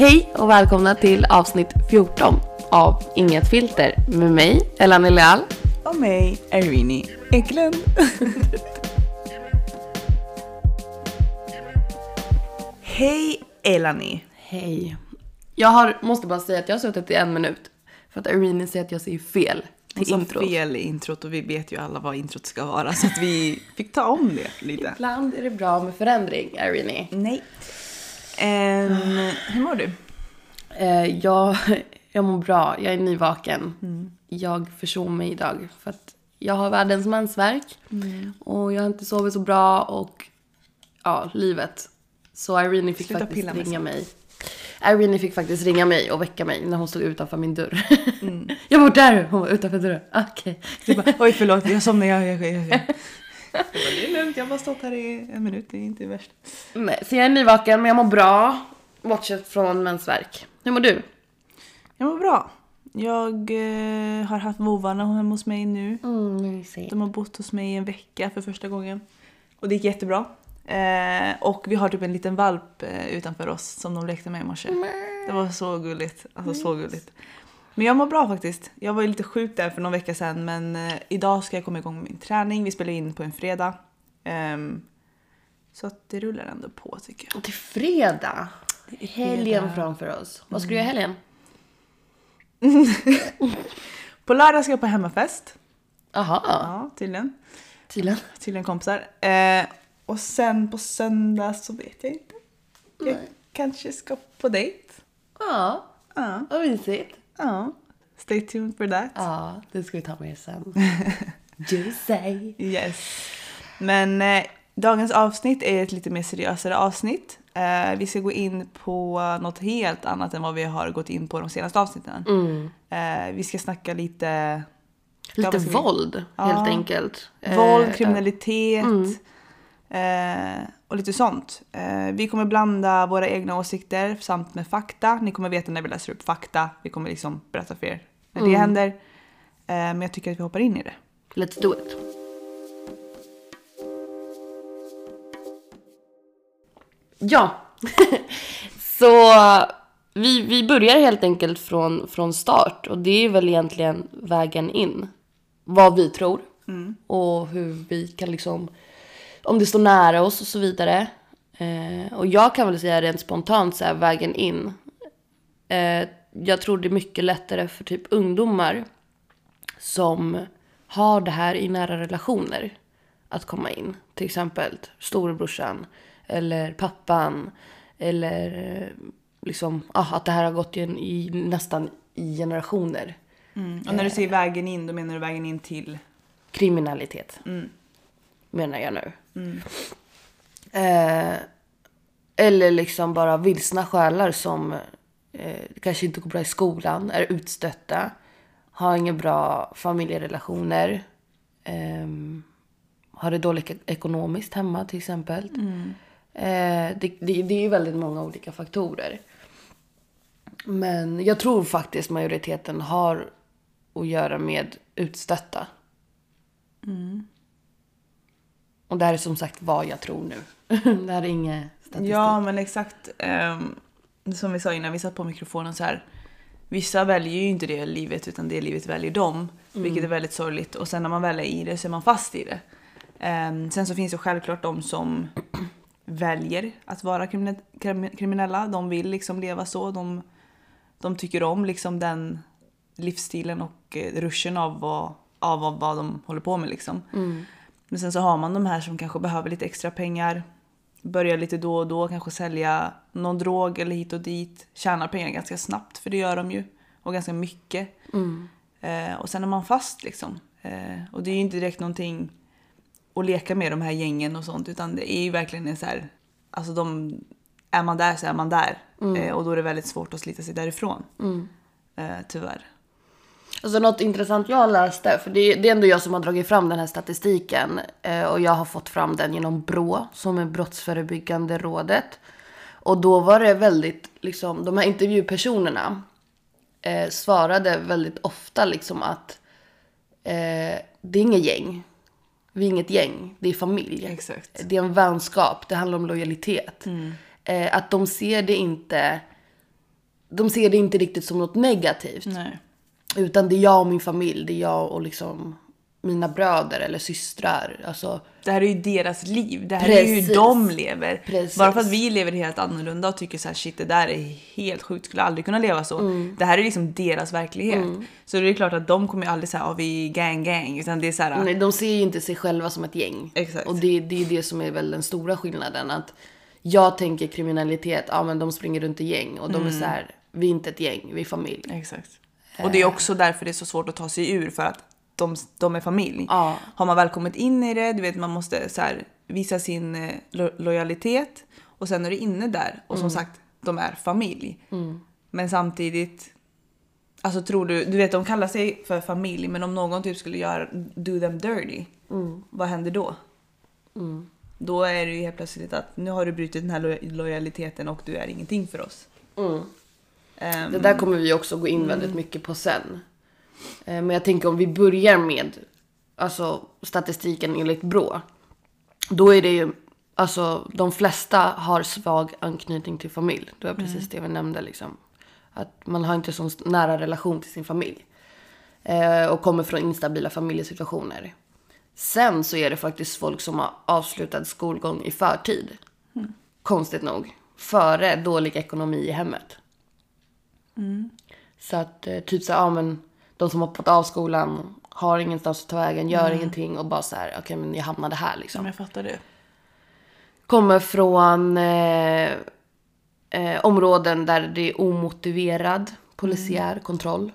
Hej och välkomna till avsnitt 14 av Inget filter med mig, Ellen Leal. Och mig, Irene Eklund. Hej Elani. Hej. Jag har, måste bara säga att jag har suttit i en minut för att Irene säger att jag säger fel Hon sa fel i introt och vi vet ju alla vad introt ska vara så att vi fick ta om det lite. Ibland är det bra med förändring, Irene. Nej. Ehm, hur mår du? Eh, jag, jag mår bra, jag är nyvaken. Jag försov mig idag för att jag har världens mensvärk och jag har inte sovit så bra och ja, livet. Så Irene fick Sluta faktiskt pilla med ringa mig. Irene fick faktiskt ringa mig och väcka mig när hon stod utanför min dörr. jag var där! Hon var utanför dörren. Okej. Du bara, oj förlåt, jag somnade. Jag, jag, jag, det är lugnt, jag har bara stått här i en minut, det är inte värst. Nej, Så jag är nyvaken men jag mår bra. Bortsett från mensvärk. Hur mår du? Jag mår bra. Jag eh, har haft vovarna hemma hos mig nu. Mm. De har bott hos mig i en vecka för första gången. Och det gick jättebra. Eh, och vi har typ en liten valp eh, utanför oss som de lekte med i morse. Det var så gulligt. Alltså så gulligt. Men jag mår bra faktiskt. Jag var ju lite sjuk där för någon vecka sedan men eh, idag ska jag komma igång med min träning. Vi spelar in på en fredag. Ehm, så att det rullar ändå på tycker jag. Och till fredag. är Helgen fredag. framför oss. Vad ska du göra i helgen? På lördag ska jag på hemmafest. Jaha, Ja, tydligen. tydligen. Tydligen kompisar. Eh, och sen på söndag så vet jag inte. Jag kanske ska på dejt. Ja, Ja, vad mysigt. Ja. Stay tuned for that. Ja, det ska vi ta med sen. Say. Yes. Men eh, dagens avsnitt är ett lite mer seriösare avsnitt. Eh, vi ska gå in på något helt annat än vad vi har gått in på de senaste avsnitten. Mm. Eh, vi ska snacka lite Lite ska vi- våld, Ja. helt enkelt. Våld, Eh, kriminalitet eh, och lite sånt. Eh, vi kommer blanda våra egna åsikter samt med fakta. Ni kommer veta när vi läser upp fakta. Vi kommer liksom berätta för er när det händer. Eh, men jag tycker att vi hoppar in i det. Let's do it. Ja, så vi, vi börjar helt enkelt från, från start och det är väl egentligen vägen in. Vad vi tror och hur vi kan liksom, om det står nära oss och så vidare. Eh, och jag kan väl säga rent spontant så här, vägen in. Eh, jag tror det är mycket lättare för typ ungdomar som har det här i nära relationer att komma in. Till exempel storebrorsan eller pappan eller eh, liksom ah, att det här har gått i, en- i nästan i generationer. Och när du säger vägen in, då menar du vägen in till? Kriminalitet menar jag nu. Eh, eller liksom bara vilsna själar som eh, kanske inte går bra i skolan, är utstötta, har inga bra familjerelationer, ehm, har det dåligt ek- ekonomiskt hemma till exempel. Eh, det, det, det är ju väldigt många olika faktorer. Men jag tror faktiskt majoriteten har att göra med utstötta. Och det här är som sagt vad jag tror nu. det här är inget statistik. Ja, men exakt. ehm, som vi sa innan vi satt på mikrofonen så här. Vissa väljer ju inte det livet utan det livet väljer dem. Vilket är väldigt sorgligt. Och sen när man väl är i det så är man fast i det. Ehm, sen så finns det självklart de som väljer att vara krimine- krim- kriminella. De vill liksom leva så. De, de tycker om liksom den livsstilen och eh, ruschen av vad, av vad, de håller på med liksom. Men sen så har man de här som kanske behöver lite extra pengar. Börjar lite då och då, kanske sälja någon drog eller hit och dit. Tjänar pengar ganska snabbt, för det gör de ju. Och ganska mycket. Eh, och sen är man fast liksom. Eh, och det är ju inte direkt någonting att leka med de här gängen och sånt. Utan det är ju verkligen en så här, alltså de, är man där så är man där. Eh, och då är det väldigt svårt att slita sig därifrån. Eh, tyvärr. Alltså något intressant jag läste, för det, det är ändå jag som har dragit fram den här statistiken. Eh, och jag har fått fram den genom BRÅ, som är Brottsförebyggande rådet. Och då var det väldigt, liksom, de här intervjupersonerna eh, svarade väldigt ofta liksom att eh, det är inget gäng. Vi är inget gäng, det är familj. Exakt. Det är en vänskap, det handlar om lojalitet. Eh, att de ser det inte de ser det inte riktigt som något negativt. Nej. Utan det är jag och min familj, det är jag och liksom mina bröder eller systrar. Alltså, Det här är ju deras liv. Det här är ju hur Precis. de lever. Precis. Bara för att vi lever helt annorlunda och tycker så här shit det där är helt sjukt, skulle aldrig kunna leva så. Mm. Det här är liksom deras verklighet. Så det är klart att de kommer ju aldrig säga att vi är gang gang. Utan det är så här, nej, de ser ju inte sig själva som ett gäng. Exakt. Och det, det är det som är väl den stora skillnaden. Att jag tänker kriminalitet, ja men de springer runt i gäng. Och de är så här, vi är inte ett gäng, vi är familj. Exakt. Och det är också därför det är så svårt att ta sig ur för att de, de är familj. Ja. Har man väl kommit in i det, du vet man måste så här, visa sin eh, lo- lojalitet och sen är du inne där och som sagt, de är familj. Men samtidigt, alltså tror du, du vet de kallar sig för familj men om någon typ skulle göra, do them dirty, vad händer då? Då är det ju helt plötsligt att nu har du brutit den här lo- lojaliteten och du är ingenting för oss. Ehm, Det där kommer vi också gå in väldigt mycket på sen. Eh, Men jag tänker om vi börjar med alltså, statistiken enligt Brå. Då är det ju, alltså de flesta har svag anknytning till familj. Det var precis det vi nämnde liksom. Att man har inte så nära relation till sin familj. Eh, och kommer från instabila familjesituationer. Sen så är det faktiskt folk som har avslutat skolgång i förtid. Konstigt nog. Före dålig ekonomi i hemmet. Så att eh, typ så här, ja men de som hoppat av skolan har ingenstans att ta vägen, gör ingenting och bara så här, okej men jag hamnade här liksom. Jag fattar det. Kommer från eh, eh, områden där det är omotiverad polisiär kontroll.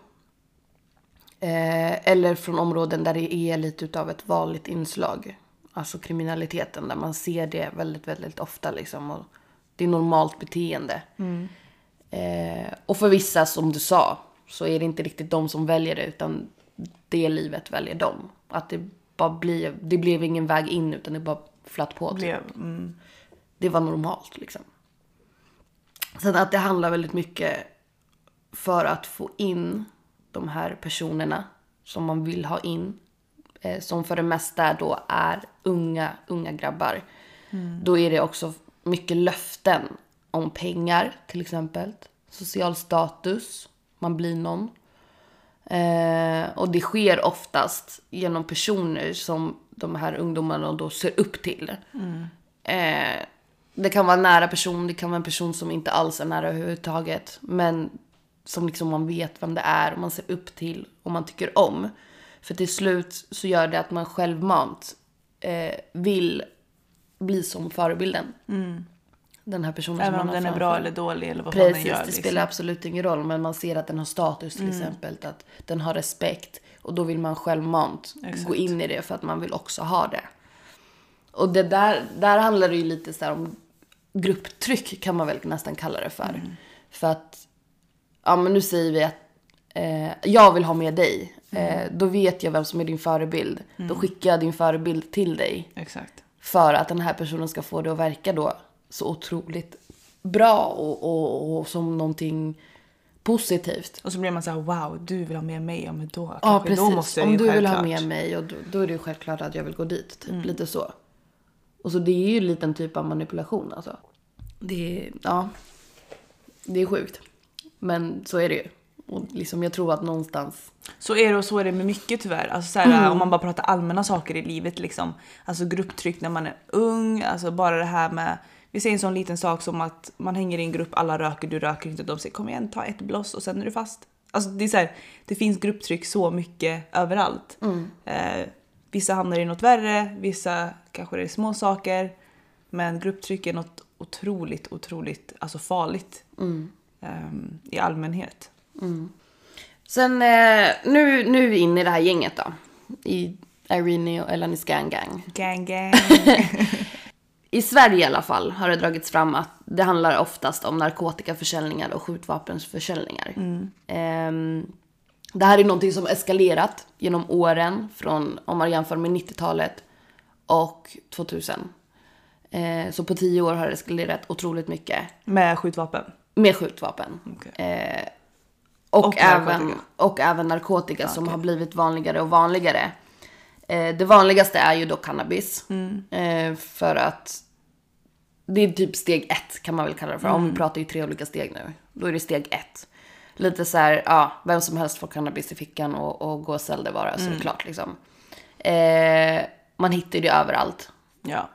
Eh, eller från områden där det är lite utav ett vanligt inslag. Alltså kriminaliteten där man ser det väldigt, väldigt ofta liksom. Och det är normalt beteende. Eh, och för vissa, som du sa, så är det inte riktigt de som väljer det utan det livet väljer de. Att det bara blev, det blev ingen väg in utan det bara flöt på. typ. Blev, mm. Det var normalt liksom. Sen att det handlar väldigt mycket för att få in de här personerna som man vill ha in. Eh, som för det mesta då är unga, unga grabbar. Då är det också mycket löften om pengar till exempel. Social status, man blir någon. Eh, och det sker oftast genom personer som de här ungdomarna då ser upp till. Eh, det kan vara en nära person, det kan vara en person som inte alls är nära överhuvudtaget. Men som liksom man vet vem det är och man ser upp till och man tycker om. För till slut så gör det att man självmant eh, vill bli som förebilden. Den här personen Även som om man har den är bra eller dålig eller vad fan den Precis, gör. det liksom. spelar absolut ingen roll. Men man ser att den har status Mm. till exempel. Att den har respekt. Och då vill man självmant Exakt. gå in i det för att man vill också ha det. Och det där, där handlar det ju lite så om grupptryck kan man väl nästan kalla det för. Mm. För att, ja men nu säger vi att eh, jag vill ha med dig. Mm. Eh, då vet jag vem som är din förebild. Då skickar jag din förebild till dig. Exakt. För att den här personen ska få det att verka då så otroligt bra och, och, och som någonting positivt. Och så blir man så här: wow, du vill ha med mig, ja men då Ja, kanske, precis. då måste jag Om du vill ha självklart. Mm. med mig och då, då är det ju självklart att jag vill gå dit. Typ. Lite så. Och så det är ju en liten typ av manipulation alltså. Det är, ja. Det är sjukt. Men så är det ju. Och liksom jag tror att någonstans. Så är det och så är det med mycket tyvärr. Alltså så här, Om man bara pratar allmänna saker i livet liksom. Alltså grupptryck när man är ung, alltså bara det här med vi säger en sån liten sak som att man hänger i en grupp, alla röker, du röker inte. De säger kom igen, ta ett bloss och sen är du fast. Alltså det är så här, det finns grupptryck så mycket överallt. Eh, vissa hamnar i något värre, vissa kanske det är små saker. Men grupptryck är något otroligt, otroligt alltså farligt. ehm, I allmänhet. Sen eh, nu, nu inne i det här gänget då. I Irene och Elanis Gang Gang. Gang gang. I Sverige i alla fall har det dragits fram att det handlar oftast om narkotikaförsäljningar och skjutvapensförsäljningar. Ehm, det här är någonting som eskalerat genom åren från, om man jämför med 90-talet och 2000. Eh, så på tio år har det eskalerat otroligt mycket Med skjutvapen. med skjutvapen. Okej. Eh, och, Och även, narkotika. och även narkotika som har blivit vanligare och vanligare. Eh, det vanligaste är ju då cannabis. Eh, för att det är typ steg ett kan man väl kalla det för. Om Mm. vi pratar i tre olika steg nu. Då är det steg ett. Lite så här, ja, vem som helst får cannabis i fickan och, och gå och sälja det bara, så är det klart liksom. Eh, man hittar det överallt. Ja.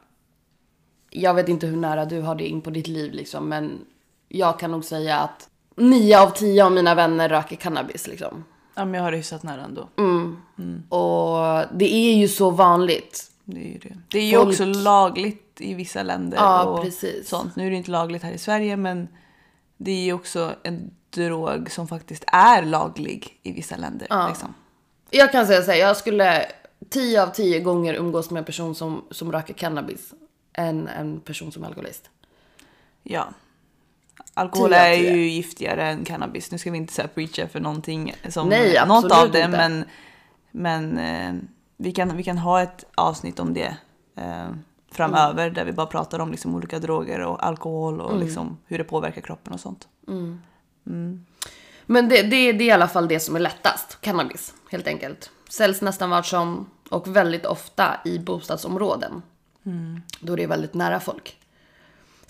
Jag vet inte hur nära du har det in på ditt liv liksom, men jag kan nog säga att nio av tio av mina vänner röker cannabis liksom. Ja, men jag har det hyfsat nära ändå. Och det är ju så vanligt. Det är ju det. Det är ju Folk- också lagligt i vissa länder. Ja, och precis. Sånt. Nu är det inte lagligt här i Sverige men det är ju också en drog som faktiskt är laglig i vissa länder. Liksom. Jag kan säga så här, jag skulle 10 av 10 gånger umgås med en person som, som röker cannabis än en person som är alkoholist. Ja. Alkohol är ju giftigare än cannabis. Nu ska vi inte säga preacha för någonting som Nej, något av det inte. men, men eh, vi, kan, vi kan ha ett avsnitt om det eh, framöver Mm. där vi bara pratar om liksom, olika droger och alkohol och liksom, hur det påverkar kroppen och sånt. Men det, det, det är i alla fall det som är lättast, cannabis helt enkelt. Säljs nästan vart som och väldigt ofta i bostadsområden. Då det är väldigt nära folk.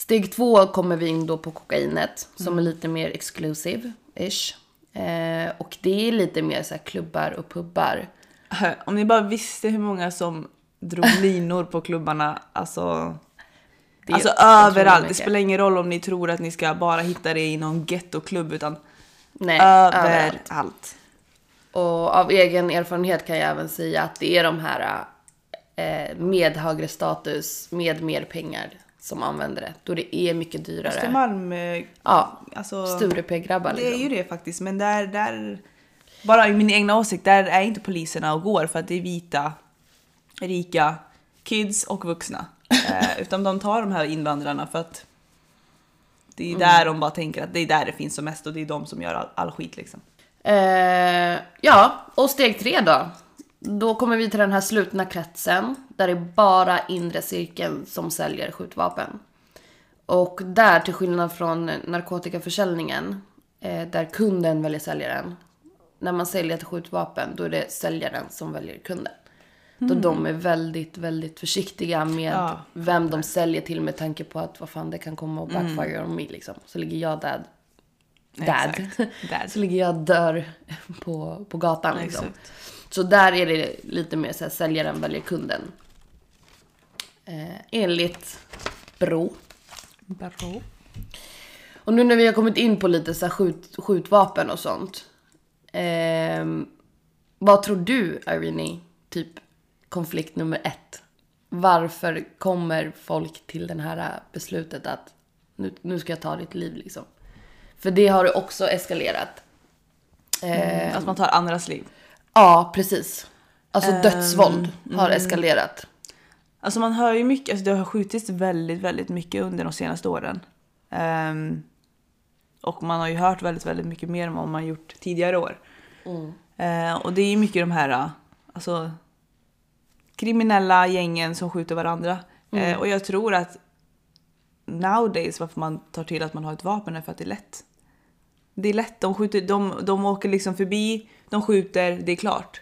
Steg två kommer vi in då på kokainet som är lite mer exclusive-ish. Eh, och det är lite mer så klubbar och pubbar. Om ni bara visste hur många som drog linor på klubbarna, alltså Det Alltså överallt. Det spelar ingen roll om ni tror att ni ska bara hitta det i någon gettoklubb utan Nej, överallt. överallt. Och av egen erfarenhet kan jag även säga att det är de här eh, med högre status, med mer pengar som använder det. Då det är mycket dyrare. Östermalm, eh, Ja, alltså Sturepé-grabbar det är liksom. ju det faktiskt. Men där, där, bara i min egna åsikt, där är inte poliserna och går för att det är vita, rika kids och vuxna. Eh, utan de tar de här invandrarna för att det är Mm. där de bara tänker att det är där det finns som mest och det är de som gör all, all skit liksom. Eh, ja, och steg tre då. Då kommer vi till den här slutna kretsen där det är bara inre cirkeln som säljer skjutvapen. Och där, till skillnad från narkotikaförsäljningen, eh, där kunden väljer säljaren. När man säljer ett skjutvapen, då är det säljaren som väljer kunden. Då de är väldigt, väldigt försiktiga med Ja, vem de säljer till med tanke på att vad fan det kan komma och backfire on me liksom. Så ligger jag dad. Dad. Dad. Så ligger jag dör på, på gatan liksom. Exakt. Så där är det lite mer så här, säljaren väljer kunden. Eh, enligt Bro. Bro. Och nu när vi har kommit in på lite så här skjut, skjutvapen och sånt. ehm, vad tror du, Irene, typ konflikt nummer ett? Varför kommer folk till det här beslutet att nu, nu ska jag ta ditt liv liksom? För det har också eskalerat. Eh, Att man tar andras liv. Ja, precis. Alltså Ehm, dödsvåld har eskalerat. Alltså man hör ju mycket, alltså det har skjutits väldigt, väldigt mycket under de senaste åren. Ehm, och man har ju hört väldigt, väldigt mycket mer än vad man gjort tidigare år. Eh, och det är ju mycket de här, alltså kriminella gängen som skjuter varandra. Eh, och jag tror att nowadays varför man tar till att man har ett vapen är för att det är lätt. Det är lätt, de, skjuter, de, de åker liksom förbi, de skjuter, det är klart.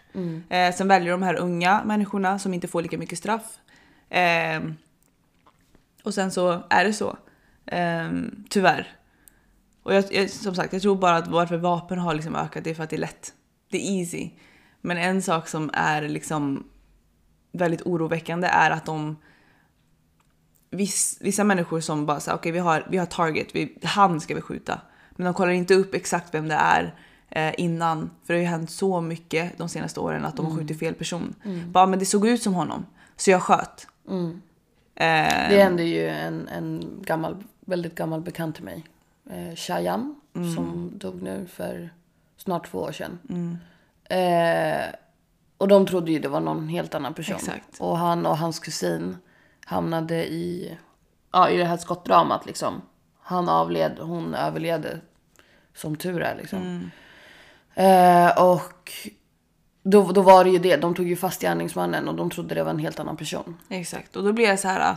Eh, sen väljer de här unga människorna som inte får lika mycket straff. Eh, och sen så är det så. Eh, tyvärr. Och jag, jag, som sagt, jag tror bara att varför vapen har liksom ökat det är för att det är lätt. Det är easy. Men en sak som är liksom väldigt oroväckande är att de viss, vissa människor som bara säger okej vi, har, vi har target, vi, han ska vi skjuta. Men de kollar inte upp exakt vem det är innan. För det har ju hänt så mycket de senaste åren att de har skjutit fel person. Bara men det såg ut som honom, så jag sköt. Eh, Det hände ju en, en gammal, väldigt gammal bekant till mig. Eh, Shayan, som dog nu för snart två år sedan. Eh, och de trodde ju det var någon helt annan person. Exakt. Och han och hans kusin hamnade i, ja, i det här skottdramat liksom. Han avled, hon överlevde. Som tur är liksom. Eh, och då, då var det ju det, de tog ju fast gärningsmannen och de trodde det var en helt annan person. Exakt, och då blir jag så här.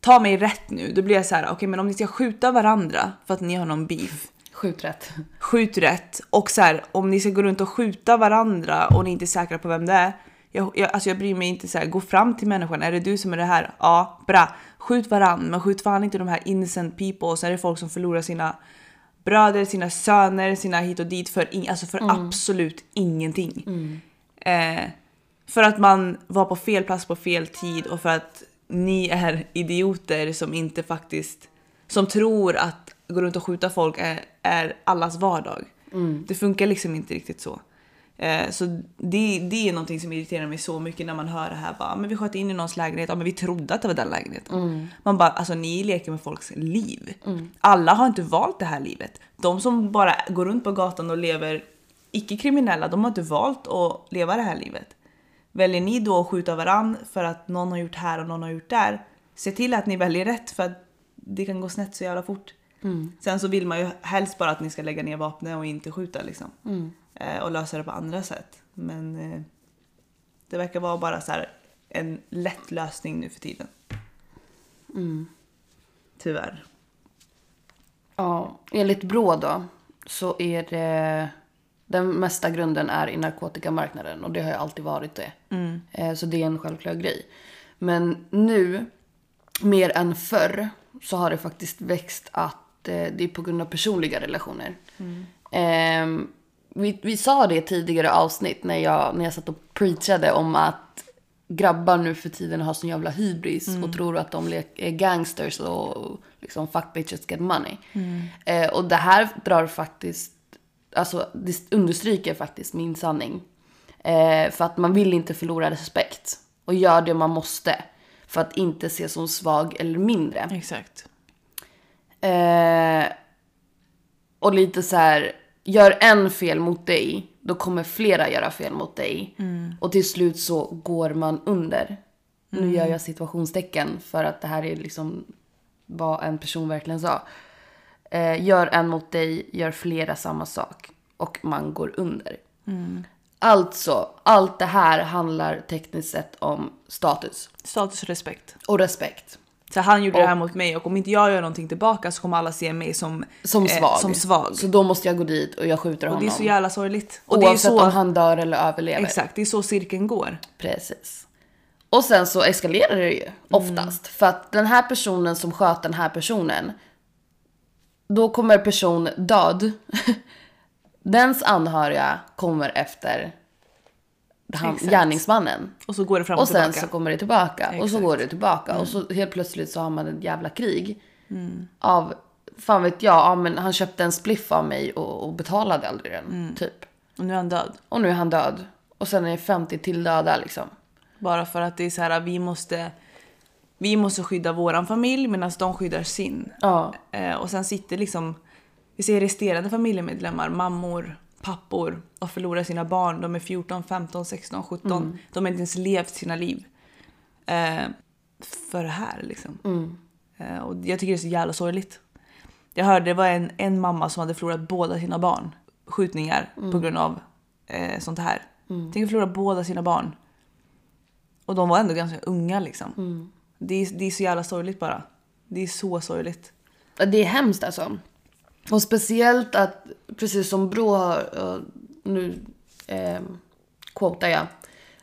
Ta mig rätt nu. Då blir jag så här, okej men om ni ska skjuta varandra för att ni har någon beef. Skjut rätt. Skjut rätt. Och så här, om ni ska gå runt och skjuta varandra och ni inte är säkra på vem det är. Jag, jag, alltså jag bryr mig inte så här, gå fram till människan. Är det du som är det här? Ja, bra. Skjut varann, men skjut fan inte de här innocent people. Och så är det folk som förlorar sina bröder, sina söner, sina hit och dit för, in, alltså för absolut ingenting. Eh, för att man var på fel plats på fel tid och för att ni är idioter som inte faktiskt, som tror att gå runt och skjuta folk är, är allas vardag. Det funkar liksom inte riktigt så. Eh, så det, det är någonting som irriterar mig så mycket när man hör det här. Bara, men vi sköt in i någons lägenhet, ja, men vi trodde att det var den lägenheten. Man bara, alltså ni leker med folks liv. Alla har inte valt det här livet. De som bara går runt på gatan och lever icke-kriminella, de har inte valt att leva det här livet. Väljer ni då att skjuta varann för att någon har gjort här och någon har gjort där, se till att ni väljer rätt för att det kan gå snett så jävla fort. Sen så vill man ju helst bara att ni ska lägga ner vapnet och inte skjuta liksom. Eh, och lösa det på andra sätt. Men eh, det verkar vara bara så här en lätt lösning nu för tiden. Tyvärr. Ja, enligt Brå då så är det den mesta grunden är i narkotikamarknaden och det har ju alltid varit det. Eh, Så det är en självklar grej. Men nu, mer än förr, så har det faktiskt växt att eh, det är på grund av personliga relationer. Ehm, vi, vi sa det i tidigare avsnitt när jag, när jag satt och preachade om att grabbar nu för tiden har sån jävla hybris och tror att de är gangsters och liksom fuck bitches get money. Eh, och det här drar faktiskt, alltså det understryker faktiskt min sanning. Eh, för att man vill inte förlora respekt och gör det man måste för att inte ses som svag eller mindre. Exakt. Eh, och lite så här, gör en fel mot dig, då kommer flera göra fel mot dig. Och till slut så går man under. Nu gör jag situationstecken för att det här är liksom vad en person verkligen sa. Eh, gör en mot dig, gör flera samma sak. Och man går under. Alltså, allt det här handlar tekniskt sett om status Status och respekt. och respekt. Så han gjorde det här Och- mot mig och om inte jag gör någonting tillbaka så kommer alla se mig som, Som eh, svag. som svag. Så då måste jag gå dit och jag skjuter och honom. det är så jävla sorgligt. Och det är Oavsett så, om han dör eller överlever. Exakt, det är så cirkeln går. Precis. Och sen så eskalerar det ju oftast. För att den här personen som sköt den här personen. Då kommer person död. Dens anhöriga kommer efter han, Exakt. gärningsmannen. Och så går det fram och, Och sen tillbaka. så kommer det tillbaka. Och så Exakt. går det tillbaka. Och så helt plötsligt så har man ett jävla krig. Av, fan vet jag, ja, men han köpte en spliff av mig och, och betalade aldrig den. Typ. Och nu är han död. Och nu är han död. Och sen är det 50 till döda liksom. Bara för att det är så här, vi måste, vi måste skydda våran familj medan de skyddar sin. Ja. Eh, och sen sitter liksom, vi ser resterande familjemedlemmar, mammor, pappor och förlorar sina barn. De är 14, 15, 16, 17. De har inte ens levt sina liv. Eh, för det här liksom. Eh, och jag tycker det är så jävla sorgligt. Jag hörde det var en, en mamma som hade förlorat båda sina barn. Skjutningar på grund av eh, sånt här. Tänk att förlora båda sina barn. Och de var ändå ganska unga liksom. Det, är, det är så jävla sorgligt bara. Det är så sorgligt. Det är hemskt alltså. Och speciellt att, precis som Brå har, eh, nu eh, quotar jag,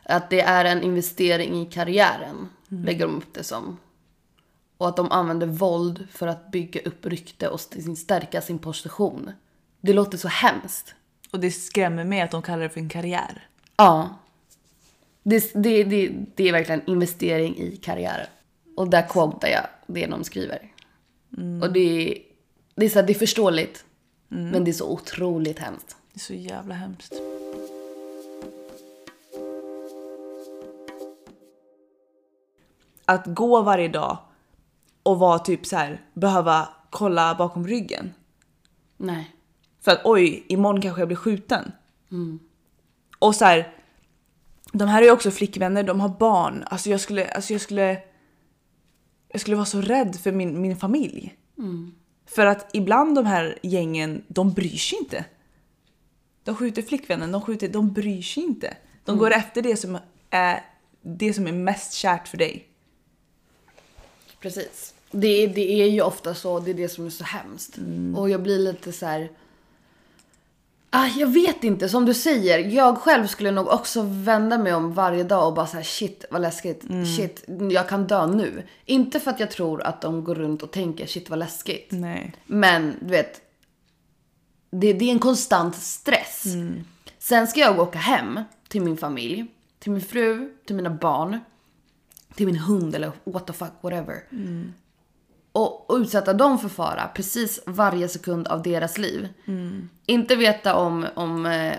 att det är en investering i karriären, lägger de upp det som. Och att de använder våld för att bygga upp rykte och st- stärka sin position. Det låter så hemskt. Och det skrämmer mig att de kallar det för en karriär. Ja. Det, det, det, det är verkligen investering i karriären. Och där quotar jag det de skriver. Och det, det, är så här, det är förståeligt. Men det är så otroligt hemskt. Det är så jävla hemskt. Att gå varje dag och vara typ så här, behöva kolla bakom ryggen. Nej. För att oj, imorgon kanske jag blir skjuten. Och så här, de här är ju också flickvänner, de har barn. Alltså jag skulle, alltså jag skulle, jag skulle vara så rädd för min, min familj. För att ibland de här gängen, de bryr sig inte. De skjuter flickvännen, de, skjuter, de bryr sig inte. De går efter det som är det som är mest kärt för dig. Precis. Det, det är ju ofta så, det är det som är så hemskt. Och jag blir lite så här. Ah, jag vet inte, som du säger. Jag själv skulle nog också vända mig om varje dag och bara säga shit vad läskigt. Shit, jag kan dö nu. Inte för att jag tror att de går runt och tänker shit vad läskigt. Nej. Men du vet, det, det är en konstant stress. Sen ska jag åka hem till min familj, till min fru, till mina barn, till min hund eller what the fuck, whatever. Och, och utsätta dem för fara precis varje sekund av deras liv. Inte veta om, om eh,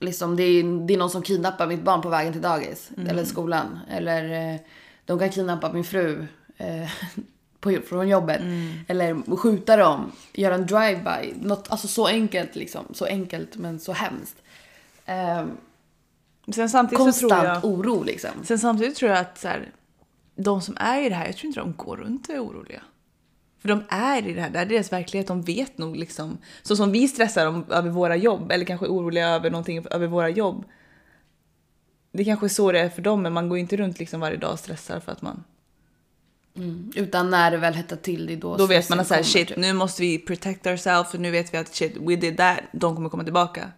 liksom det är, det är någon som kidnappar mitt barn på vägen till dagis eller skolan. Eller eh, de kan kidnappa min fru eh, på, från jobbet. Eller skjuta dem, göra en drive-by. Något, alltså så enkelt liksom. Så enkelt men så hemskt. Eh, Sen samtidigt så tror jag... konstant oro liksom. Sen samtidigt tror jag att så här, de som är i det här, jag tror inte de går runt och är oroliga. För de är i det här, det är deras verklighet, de vet nog liksom. Så som vi stressar om, över våra jobb, eller kanske är oroliga över någonting över våra jobb. Det kanske är så det är för dem, men man går inte runt liksom varje dag och stressar för att man... Utan när det väl hettar till, det är då Då vet man att så här, shit, typ. nu måste vi protect ourselves, för nu vet vi att shit, we did that, de kommer komma tillbaka.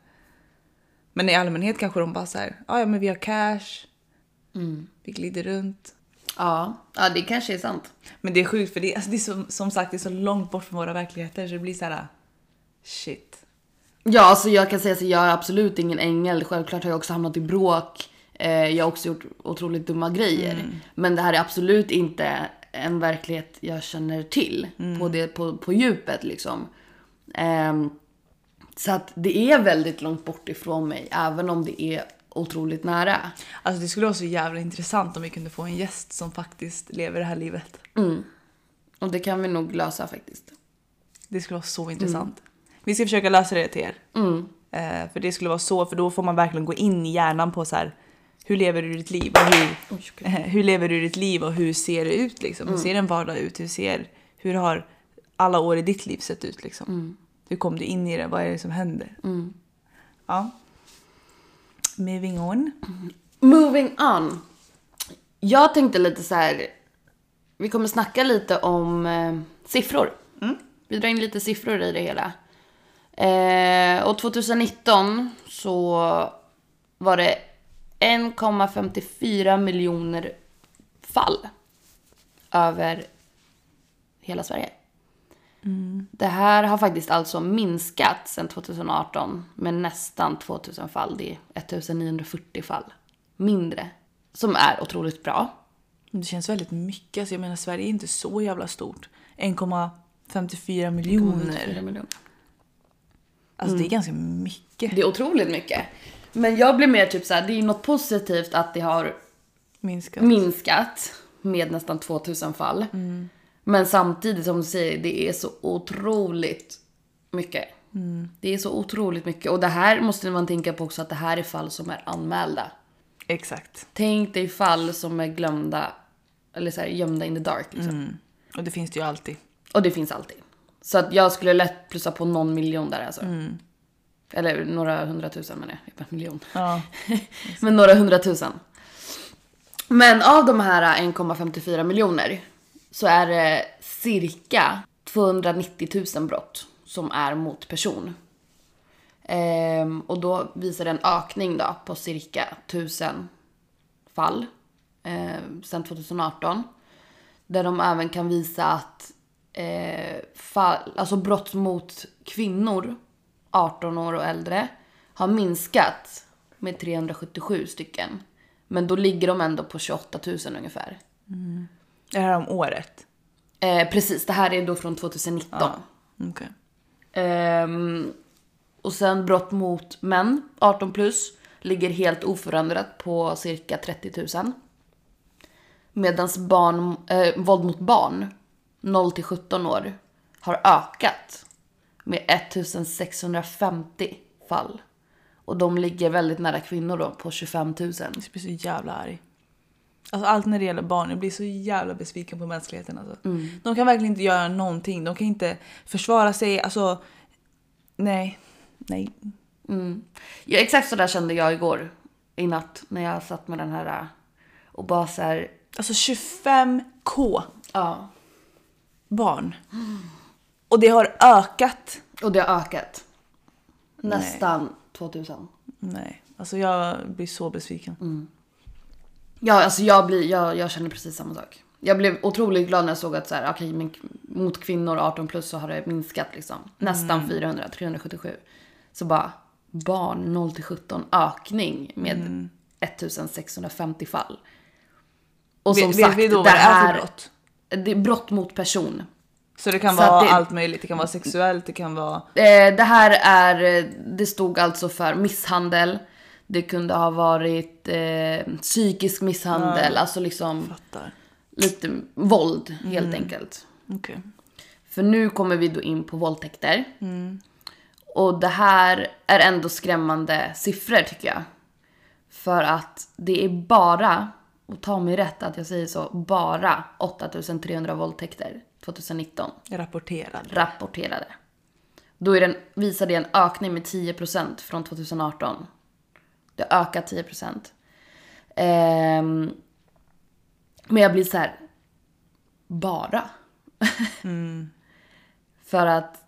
Men i allmänhet kanske de bara så här, "Ah, ja men vi har cash, vi glider runt. Ja, ja, det kanske är sant. Men det är sjukt för det, alltså det är så, som sagt det är så långt bort från våra verkligheter så det blir så här. shit. Ja, alltså jag kan säga så jag är absolut ingen ängel. Självklart har jag också hamnat i bråk. Eh, jag har också gjort otroligt dumma grejer. Men det här är absolut inte en verklighet jag känner till på, det, på, på djupet liksom. Ehm, så att det är väldigt långt bort ifrån mig, även om det är otroligt nära. Alltså det skulle vara så jävla intressant om vi kunde få en gäst som faktiskt lever det här livet. Och det kan vi nog lösa faktiskt. Det skulle vara så intressant. Vi ska försöka lösa det till er. Eh, för det skulle vara så, för då får man verkligen gå in i hjärnan på så här. Hur lever du ditt liv? Och hur, eh, hur lever du ditt liv och hur ser det ut liksom? Hur ser en vardag ut? Hur, ser, hur har alla år i ditt liv sett ut liksom? Hur kom du in i det? Vad är det som händer? Ja. Moving on. Moving on. Jag tänkte lite så här. Vi kommer snacka lite om eh, siffror. Vi drar in lite siffror i det hela. Eh, och 2019 så var det 1,54 miljoner fall över hela Sverige. Det här har faktiskt alltså minskat sedan 2018 med nästan 2000 fall. Det är 1940 fall mindre. Som är otroligt bra. Det känns väldigt mycket. Alltså jag menar Sverige är inte så jävla stort. 1,54 miljoner. Alltså det är ganska mycket. Det är otroligt mycket. Men jag blir mer typ så här, det är något positivt att det har Minskat. minskat med nästan 2000 fall. Men samtidigt som du säger, det är så otroligt mycket. Det är så otroligt mycket. Och det här måste man tänka på också att det här är fall som är anmälda. Exakt. Tänk dig fall som är glömda, eller så här, gömda in the dark. Liksom. Och det finns det ju alltid. Och det finns alltid. Så att jag skulle lätt plussa på någon miljon där alltså. Eller några hundratusen menar jag, en miljon. Ja. Men några hundratusen. Men av de här 1,54 miljoner så är det cirka 290 000 brott som är mot person. Ehm, och då visar det en ökning då på cirka 1000 fall ehm, sedan 2018. Där de även kan visa att eh, fall, alltså brott mot kvinnor 18 år och äldre har minskat med 377 stycken. Men då ligger de ändå på 28 000 ungefär. Mm. Det här om året. Eh, precis, det här är då från 2019. Ja. Okej. Ehm, och sen brott mot män, 18 plus, ligger helt oförändrat på cirka 30 000. Medan barn, eh, våld mot barn, 0 till 17 år, har ökat med 1650 fall. Och de ligger väldigt nära kvinnor då, på 25 000. Jag blir så jävla arg. Alltså allt när det gäller barn, jag blir så jävla besviken på mänskligheten. Alltså. De kan verkligen inte göra någonting. De kan inte försvara sig. Alltså, nej. Nej. Ja, exakt så där kände jag igår, i natt, när jag satt med den här äh, och bara så här, Alltså 25k ja. barn. Och det har ökat. Och det har ökat. Nästan 2000. Nej, alltså jag blir så besviken. Mm. Ja, alltså jag, blir, jag, jag känner precis samma sak. Jag blev otroligt glad när jag såg att så här, okay, men mot kvinnor 18 plus så har det minskat liksom. Nästan 400, 377. Så bara barn 0 till 17 ökning med 1650 fall. Och som Vet- sagt, vet vi då det det är för brott? det är brott mot person. Så det kan Så vara det- allt möjligt. Det kan vara sexuellt, det kan vara... Eh, det här är, det stod alltså för misshandel. Det kunde ha varit eh, psykisk misshandel, alltså liksom Fattar. lite våld helt Mm. enkelt. Okej. För nu kommer vi då in på våldtäkter. Och det här är ändå skrämmande siffror tycker jag. För att det är bara, och ta mig rätt att jag säger så, bara 8300 våldtäkter 2019 Rapporterad. rapporterade. Då är den, visar det en ökning med 10% från 2018. Det ökat 10%. Ehm, men jag blir så här. Bara. För att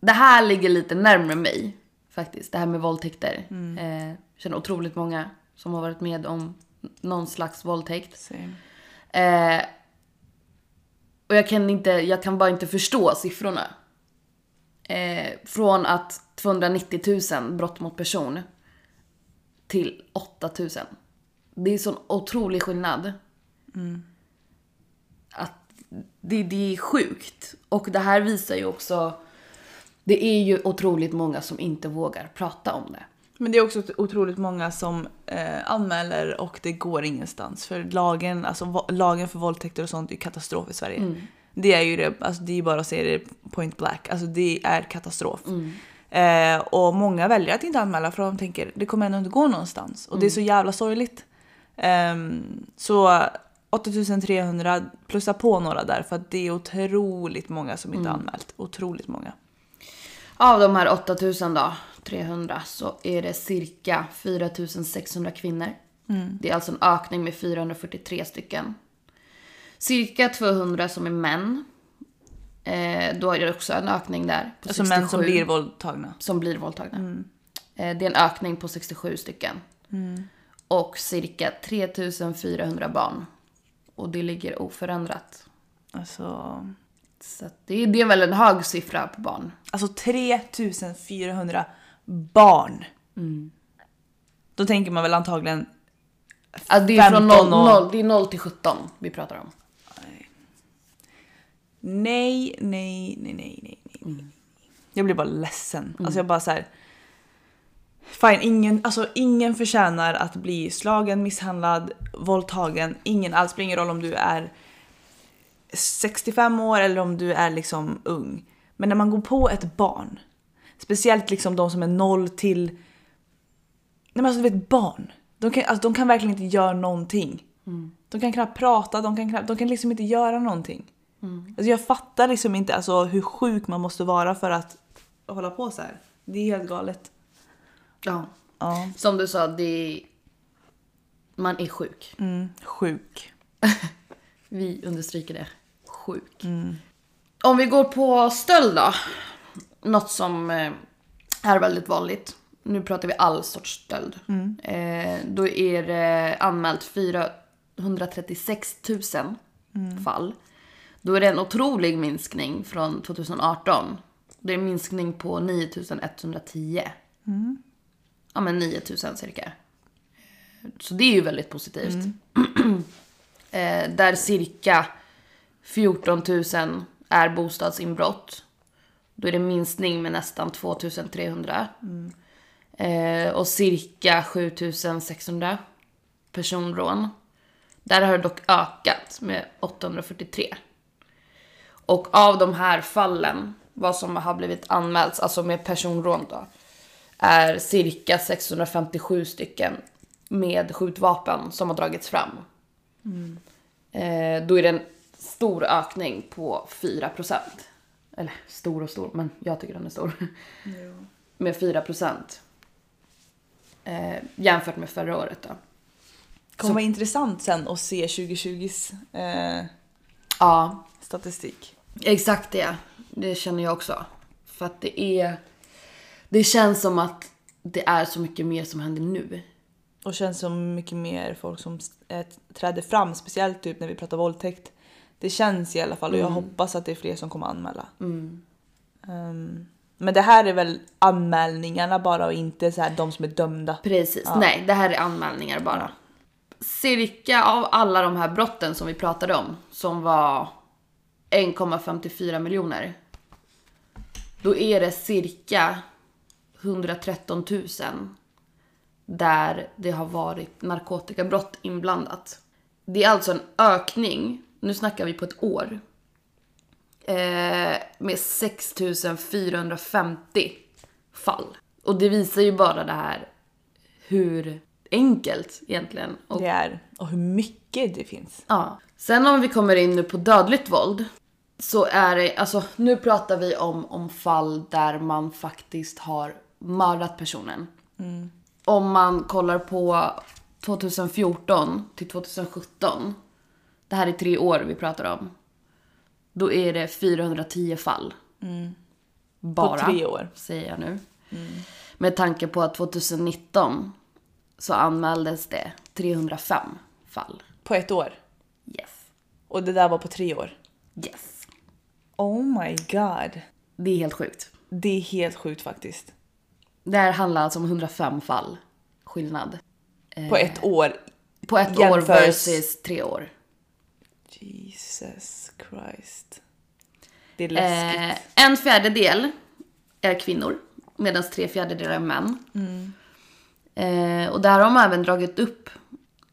det här ligger lite närmare mig faktiskt. Det här med våldtäkter. Eh, jag känner otroligt många som har varit med om någon slags våldtäkt. Eh, och jag kan, inte, jag kan bara inte förstå siffrorna. Eh, från att 290 000 brott mot person till 8 000. Det är sån otrolig skillnad. Att det, det är sjukt. Och det här visar ju också... Det är ju otroligt många som inte vågar prata om det. Men det är också otroligt många som eh, anmäler och det går ingenstans. För lagen, alltså, lagen för våldtäkter och sånt är katastrof i Sverige. Det är ju det, alltså, det är bara att säga det point black. Alltså det är katastrof. Eh, och många väljer att inte anmäla för de tänker det kommer ändå inte gå någonstans. Och det är så jävla sorgligt. Ehm, så 8300, plussa på några där för att det är otroligt många som inte har anmält. Otroligt många. Av de här 8000 då, 300, så är det cirka 4600 kvinnor. Det är alltså en ökning med 443 stycken. Cirka 200 som är män. Eh, då är det också en ökning där. På Alltså män som 67 blir våldtagna. som blir våldtagna. Eh, det är en ökning på 67 stycken. Och cirka 3400 barn. Och det ligger oförändrat. Alltså... Så det, är, det är väl en hög siffra på barn. Alltså 3400 barn. Då tänker man väl antagligen Alltså det är från 15 0, och- 0, det är 0 till 17 vi pratar om. Nej, nej, nej, nej, nej, nej. nej. Jag blir bara ledsen. Alltså jag bara så här. Fine, ingen, alltså ingen förtjänar att bli slagen, misshandlad, våldtagen. Ingen alls. spelar ingen roll om du är 65 år eller om du är liksom ung. Men när man går på ett barn, speciellt liksom de som är noll till... Nej men alltså du vet barn. De kan, alltså, de kan verkligen inte göra någonting. De kan knappt prata, de kan, knappt, de kan liksom inte göra någonting. Alltså jag fattar liksom inte alltså, hur sjuk man måste vara för att hålla på så här. Det är helt galet. Ja. Ja. Som du sa, det är, man är sjuk. Mm, sjuk. Vi understryker det. Sjuk. Om vi går på stöld då. Något som eh, är väldigt vanligt. Nu pratar vi all sorts stöld. Eh, då är det anmält 436 000 fall. Då är det en otrolig minskning från 2018. Det är en minskning på 9 110. Ja men 9 000 cirka. Så det är ju väldigt positivt. eh, där cirka 14 000 är bostadsinbrott. Då är det minskning med nästan 2 300. Eh, och cirka 7 600 personrån. Där har det dock ökat med 843. Och av de här fallen, vad som har blivit anmälts, alltså med personrån då, är cirka 657 stycken med skjutvapen som har dragits fram. Eh, då är det en stor ökning på 4% Eller stor och stor, men jag tycker den är stor. Med 4 Eh, jämfört med förra året då. kommer vara intressant sen att se 2020s eh, Ja, statistik. Exakt det. Det känner jag också. För att det är... Det känns som att det är så mycket mer som händer nu. Och känns som mycket mer folk som träder fram, speciellt typ när vi pratar våldtäkt. Det känns i alla fall och jag hoppas att det är fler som kommer anmäla. Um, men det här är väl anmälningarna bara och inte så här de som är dömda. Precis, nej det här är anmälningar bara. Cirka av alla de här brotten som vi pratade om, som var 1,54 miljoner. Då är det cirka 113 000 där det har varit narkotikabrott inblandat. Det är alltså en ökning, nu snackar vi på ett år, eh, med 6 450 fall. Och det visar ju bara det här hur enkelt egentligen. Och, Det är. Och hur mycket det finns. ja. Sen om vi kommer in nu på dödligt våld så är det, alltså nu pratar vi om, om fall där man faktiskt har mördat personen. Om man kollar på 2014 till 2017, det här är tre år vi pratar om, då är det 410 fall. Bara, tre år. säger jag nu. Med tanke på att 2019 så anmäldes det 305 fall. På ett år. Yes. Och det där var på tre år. Yes. Oh my god. Det är helt sjukt. Det är helt sjukt faktiskt. Det här handlar alltså om 105 fall skillnad. På ett år. På ett år Jämförs- versus tre år. Jesus Christ. Det är läskigt. Eh, en fjärdedel är kvinnor medan tre fjärdedelar är män. Eh, och där har man även dragit upp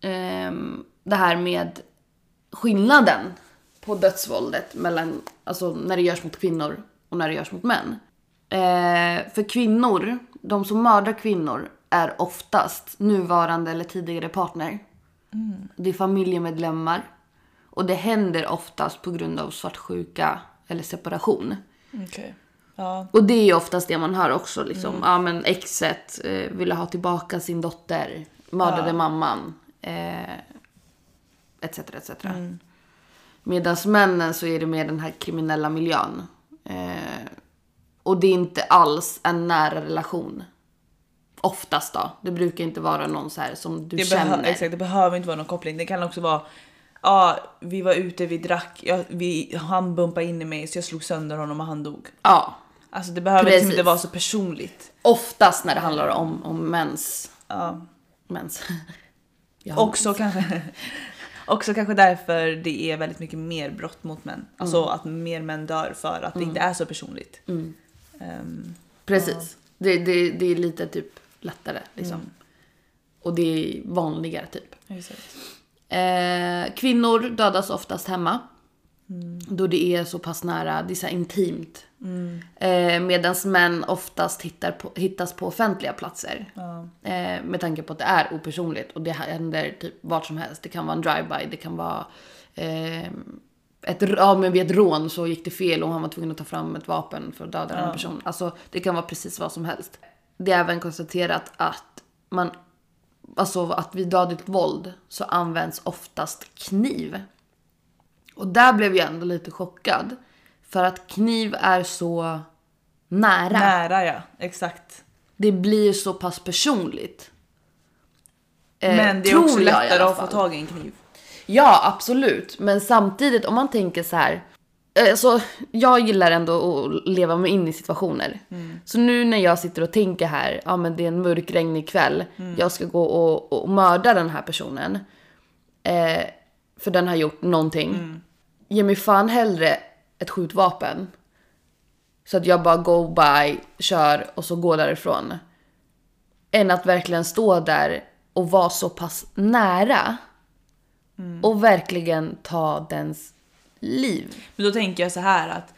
ehm, det här med skillnaden på dödsvåldet mellan, alltså när det görs mot kvinnor och när det görs mot män. Eh, för kvinnor, de som mördar kvinnor är oftast nuvarande eller tidigare partner. Det är familjemedlemmar. Och det händer oftast på grund av svartsjuka eller separation. Okej. Ja. Och det är ju oftast det man hör också. Liksom. Ja, men exet eh, ville ha tillbaka sin dotter, mördade mamman. Eh, etc. etc. Mm. Medan männen så är det mer den här kriminella miljön. Eh, och det är inte alls en nära relation. Oftast då. Det brukar inte vara någon så här som du Det, känner. exakt, det behöver inte vara någon koppling. Det kan också vara Ja, vi var ute, vi drack, ja, vi, han bumpade in i mig så jag slog sönder honom och han dog. Ja. Alltså det behöver liksom inte vara så personligt. Oftast när det handlar om, om mäns... Ja. mäns. Ja, Också kanske, också kanske därför det är väldigt mycket mer brott mot män. Alltså Mm. att mer män dör för att det inte är så personligt. Ehm, Precis. Det, det, det är lite typ lättare liksom. Mm. Och det är vanligare typ. Eh, kvinnor dödas oftast hemma. Mm. Då det är så pass nära, det är så här intimt. Eh, Medan män oftast hittar på, hittas på offentliga platser. Eh, med tanke på att det är opersonligt och det händer typ vart som helst. Det kan vara en drive-by, det kan vara eh, ett, ja, men vid ett rån så gick det fel och han var tvungen att ta fram ett vapen för att döda den här personen. Alltså det kan vara precis vad som helst. Det är även konstaterat att man Alltså att vid dödligt våld så används oftast kniv. Och där blev jag ändå lite chockad. För att kniv är så nära. Nära ja, exakt. Det blir så pass personligt. Eh, Men det är också lättare att få tag i en kniv. Ja, absolut. Men samtidigt om man tänker så här. Alltså, jag gillar ändå att leva mig in i situationer. Så nu när jag sitter och tänker här, ja men det är en mörk regnig kväll. Jag ska gå och, och mörda den här personen. Eh, för den har gjort någonting. Ge mig fan hellre ett skjutvapen. Så att jag bara go by, kör och så går därifrån. Än att verkligen stå där och vara så pass nära. Och verkligen ta dens liv. Men då tänker jag så här att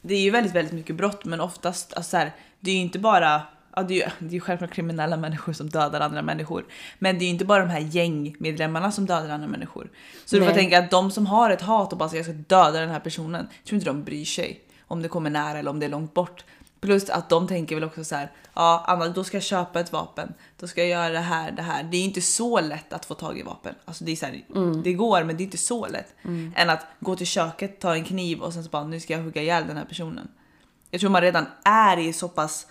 det är ju väldigt, väldigt mycket brott men oftast, alltså så här, det är ju inte bara Ja, det, är ju, det är ju självklart kriminella människor som dödar andra människor. Men det är ju inte bara de här gängmedlemmarna som dödar andra människor. Så du får Nej. tänka att de som har ett hat och bara säger jag ska döda den här personen, jag tror inte de bryr sig om det kommer nära eller om det är långt bort. Plus att de tänker väl också så här, ja Anna då ska jag köpa ett vapen, då ska jag göra det här, det här. Det är inte så lätt att få tag i vapen. Alltså det är så här, det går men det är inte så lätt. Än att gå till köket, ta en kniv och sen så bara nu ska jag hugga ihjäl den här personen. Jag tror man redan är i så pass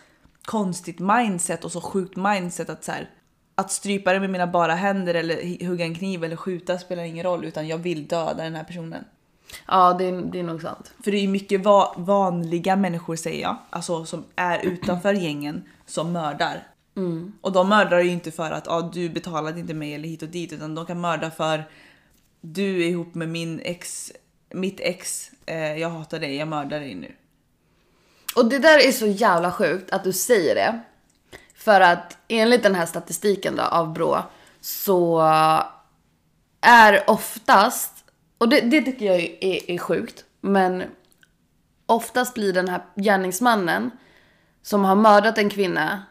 konstigt mindset och så sjukt mindset att så här, att strypa det med mina bara händer eller hugga en kniv eller skjuta spelar ingen roll utan jag vill döda den här personen. Ja, det, är- det är nog sant. För det är ju mycket va- vanliga människor säger jag, alltså som är utanför gängen som mördar. Och de mördar ju inte för att ah, du betalade inte mig eller hit och dit utan de kan mörda för du är ihop med min ex, mitt ex, eh, jag hatar dig, jag mördar dig nu. Och det där är så jävla sjukt att du säger det. För att enligt den här statistiken då av Brå så är oftast, och det, det tycker jag är, är sjukt, men oftast blir den här gärningsmannen som har mördat en kvinna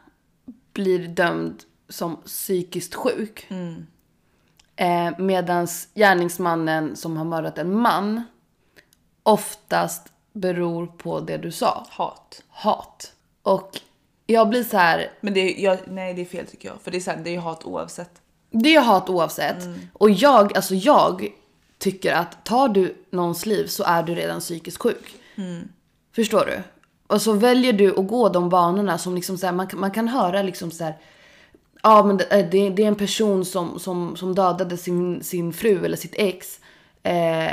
blir dömd som psykiskt sjuk. Eh, Medan gärningsmannen som har mördat en man oftast beror på det du sa Hat. hat. Och jag blir så här, Men det är, jag, nej det är fel tycker jag. För det är, så här, det är ju hat oavsett. det är hat oavsett. Och jag, alltså jag tycker att tar du någons liv så är du redan psykiskt sjuk. Förstår du? Och så väljer du att gå de banorna som liksom så här, man, man kan höra liksom så här. Ja men det, är- det, det är en person som, som, som dödade sin, sin fru eller sitt ex. Eh,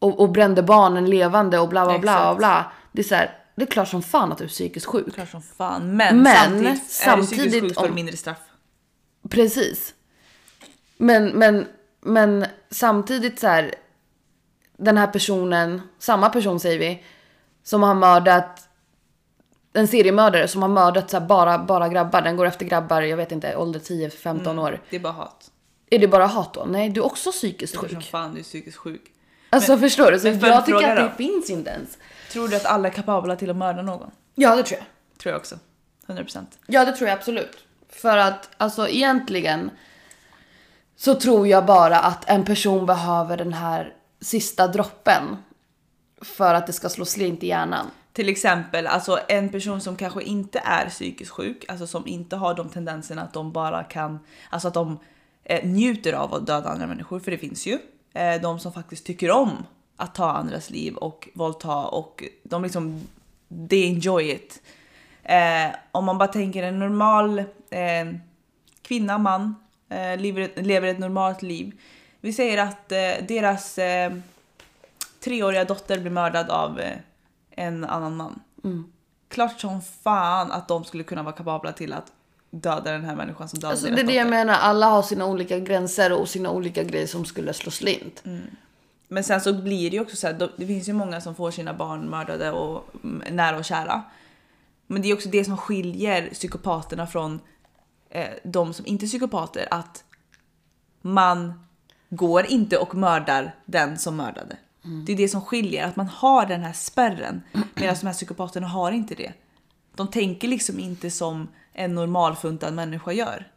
och, och brände barnen levande och bla bla bla Exakt. bla. Det är så här, det är klart som fan att du är psykiskt sjuk. Klart som fan. Men, Men, samtidigt, är du samtidigt psykiskt sjuk får du om- mindre straff. Precis. Men, men, men samtidigt så här. Den här personen, samma person säger vi, som har mördat en seriemördare som har mördat så här bara, bara grabbar. Den går efter grabbar, jag vet inte, ålder 10-15 år. Det är bara hat. Är det bara hat då? Nej, du är också psykiskt Klart som sjuk. fan du är psykiskt sjuk. Alltså förstår du? Så men jag tycker att det då? finns inte ens. Tror du att alla är kapabla till att mörda någon? Ja, det tror jag. Tror jag också. 100%. Ja, det tror jag absolut. För att alltså egentligen så tror jag bara att en person behöver den här sista droppen för att det ska slå slint i hjärnan. Till exempel alltså en person som kanske inte är psykiskt sjuk, alltså som inte har de tendenserna att de bara kan, alltså att de eh, njuter av att döda andra människor, för det finns ju. Eh, de som faktiskt tycker om att ta andras liv och våldta och de liksom, they enjoy it. Eh, om man bara tänker en normal eh, kvinna, man, eh, lever, ett, lever ett normalt liv. Vi säger att eh, deras eh, treåriga dotter blir mördad av en annan man. Klart som fan att de skulle kunna vara kapabla till att döda den här människan som dödade Alltså, det är det jag menar, alla har sina olika gränser och sina olika grejer som skulle slå slint. Men sen så blir det ju också så här, det finns ju många som får sina barn mördade och mm, nära och kära. Men det är också det som skiljer psykopaterna från eh, de som inte är psykopater, att man går inte och mördar den som mördade. Det är det som skiljer, att man har den här spärren medan de här psykopaterna har inte det. De tänker liksom inte som en normalfuntad människa gör.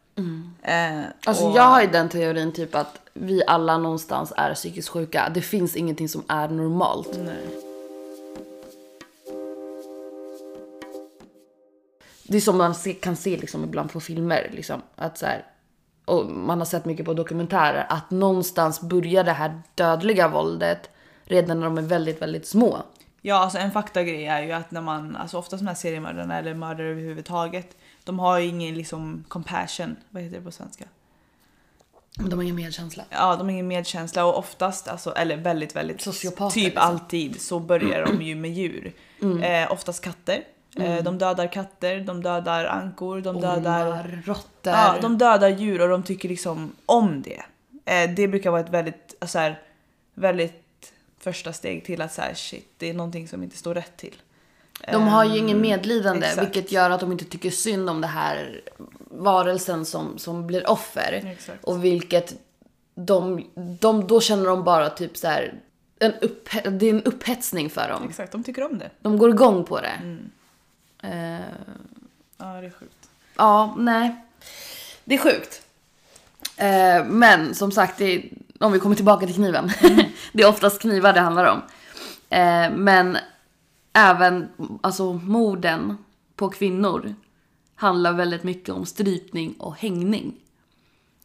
Eh, Alltså och- jag har ju den teorin typ att vi alla någonstans är psykiskt sjuka. Det finns ingenting som är normalt. Nej. Det är som man se, kan se liksom ibland på filmer. Liksom, att så här, och man har sett mycket på dokumentärer. Att någonstans börjar det här dödliga våldet redan när de är väldigt, väldigt små. Ja, alltså en faktagrej är ju att när man, alltså ofta de här seriemördarna eller mördare överhuvudtaget, de har ju ingen liksom compassion, vad heter det på svenska? De har ingen medkänsla. Ja, de har ingen medkänsla och oftast, alltså, eller väldigt, väldigt, Sociopater, typ liksom. alltid så börjar de ju med djur. Eh, oftast katter. Eh, de dödar katter, de dödar ankor, de dödar... Ormar, råttor. Ja, de dödar djur och de tycker liksom om det. Eh, det brukar vara ett väldigt, alltså här, väldigt första steg till att så här, shit, det är någonting som inte står rätt till. De har ju Ehm, ingen medlidande, exakt. vilket gör att de inte tycker synd om det här varelsen som, som blir offer. Exakt. Och vilket de, de, då känner de bara typ så här, en upp, det är en upphetsning för dem. Exakt, de tycker om det. De går igång på det. Mm. Eh, Ja, det är sjukt. ja, nej. Det är sjukt. Eh, men som sagt, det är, om vi kommer tillbaka till kniven. det är oftast knivar det handlar om. Eh, men även alltså, morden på kvinnor handlar väldigt mycket om strypning och hängning.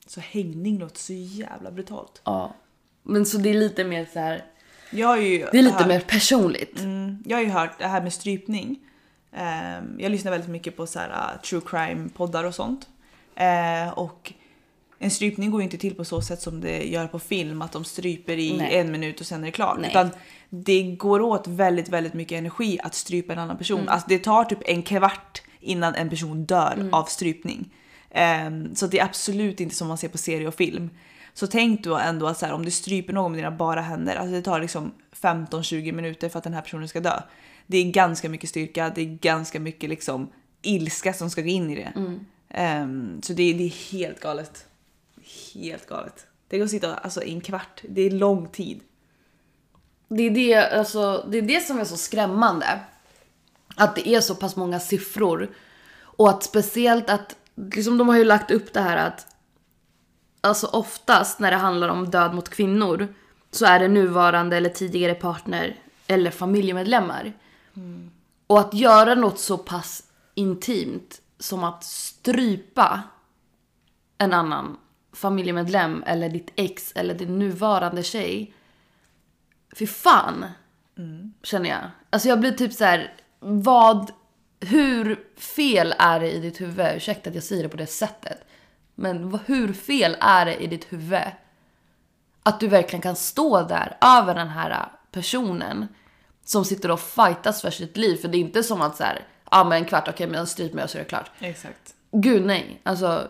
Så hängning låter så jävla brutalt. Ja. Men så det är lite mer så här, ju det är lite hört, mer personligt. Mm, jag har ju hört det här med strypning. Ehm, jag lyssnar väldigt mycket på så här, uh, true crime poddar och sånt. Eh, och en strypning går ju inte till på så sätt som det gör på film, att de stryper i Nej. en minut och sen är det klart. Nej. Utan det går åt väldigt, väldigt mycket energi att strypa en annan person. Mm. Alltså det tar typ en kvart innan en person dör av strypning. Ehm, så det är absolut inte som man ser på serie och film. Så tänk då ändå att så här, om du stryper någon med dina bara händer, alltså det tar liksom 15-20 minuter för att den här personen ska dö. Det är ganska mycket styrka, det är ganska mycket liksom ilska som ska gå in i det. Ehm, så det, det är helt galet. Helt galet. Det går att sitta alltså, i en kvart, det är lång tid. Det är det, alltså, det är det som är så skrämmande. Att det är så pass många siffror. Och att speciellt att, liksom de har ju lagt upp det här att Alltså oftast när det handlar om död mot kvinnor så är det nuvarande eller tidigare partner eller familjemedlemmar. Och att göra något så pass intimt som att strypa en annan familjemedlem eller ditt ex eller din nuvarande tjej. Fy fan. Känner jag. Alltså jag blir typ så här. vad, hur fel är det i ditt huvud? Ursäkta att jag säger det på det sättet. Men hur fel är det i ditt huvud? Att du verkligen kan stå där över den här personen som sitter och fightas för sitt liv. För det är inte som att så här, ja men en kvart, okej men stryp mig och så är det klart. Exakt. Gud nej. Alltså,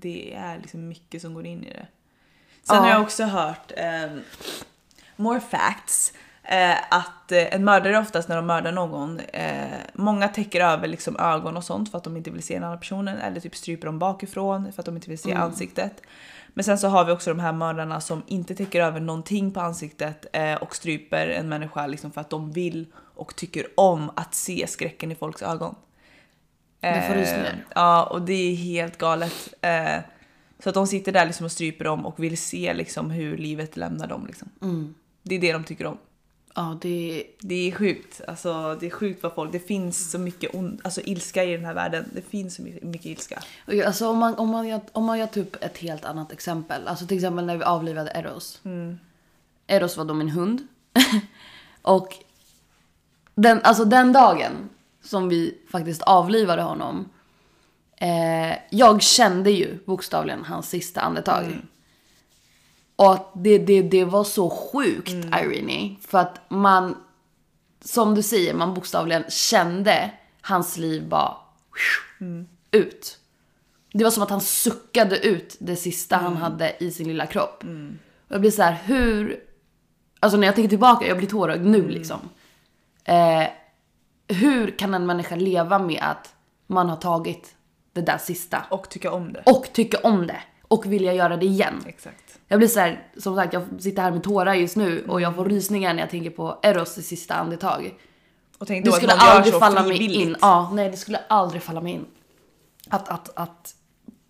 Det är liksom mycket som går in i det. Sen Ja. har jag också hört ehm, more facts. Eh, att eh, en mördare oftast när de mördar någon, eh, många täcker över liksom ögon och sånt för att de inte vill se den andra personen eller typ stryper dem bakifrån för att de inte vill se ansiktet. Men sen så har vi också de här mördarna som inte täcker över någonting på ansiktet eh, och stryper en människa liksom för att de vill och tycker om att se skräcken i folks ögon. Det får Eh, rysningar. Ja, och det är helt galet. Eh, så att de sitter där liksom och stryper dem och vill se liksom hur livet lämnar dem. Liksom. Mm. Det är det de tycker om. ja det Det är sjukt. Alltså, det är sjukt vad folk... Det finns så mycket ond, alltså, ilska i den här världen. Det finns så mycket, mycket ilska. Jag- Alltså om man, om, man gör, om man gör typ ett helt annat exempel. Alltså till exempel när vi avlivade Eros. Eros var då min hund. och den, alltså den dagen som vi faktiskt avlivade honom. Eh, jag kände ju bokstavligen hans sista andetag. Och att det, det, det var så sjukt Irene. För att man, som du säger, man bokstavligen kände hans liv bara ut. Det var som att han suckade ut det sista han hade i sin lilla kropp. Och jag blir så här, hur... Alltså när jag tänker tillbaka, jag blir tårögd nu liksom. Eh, hur kan en människa leva med att man har tagit det där sista Och tycka om det. och tycka om det och vilja göra det igen? Exakt. Jag blir så här, som sagt, jag sitter här med tårar just nu och jag får rysningar när jag tänker på Eros sista andetag. Och tänk Det då skulle att man gör aldrig så falla mig in. Ja, nej, det skulle aldrig falla mig in. Att, att, att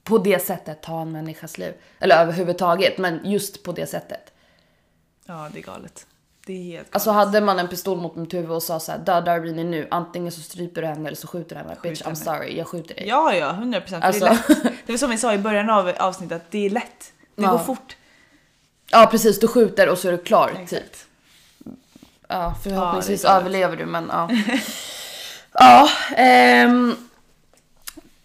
på det sättet ta en människas liv. Eller överhuvudtaget, men just på det sättet. Ja, det är galet. Det är helt. Alltså hade man en pistol mot mitt huvud och sa så här, döda Irene nu, antingen så stryper du henne eller så skjuter du henne. Bitch, I'm sorry, jag skjuter dig. Ja, ja, 100 procent. Alltså- Det, är lätt. det var som vi sa i början av avsnittet, att det är lätt. Det Ja. går fort. Ja precis, du skjuter och så är du klar. Typ. Exakt. Ja, förhoppningsvis Ja, överlever du men ja. ja, ehm,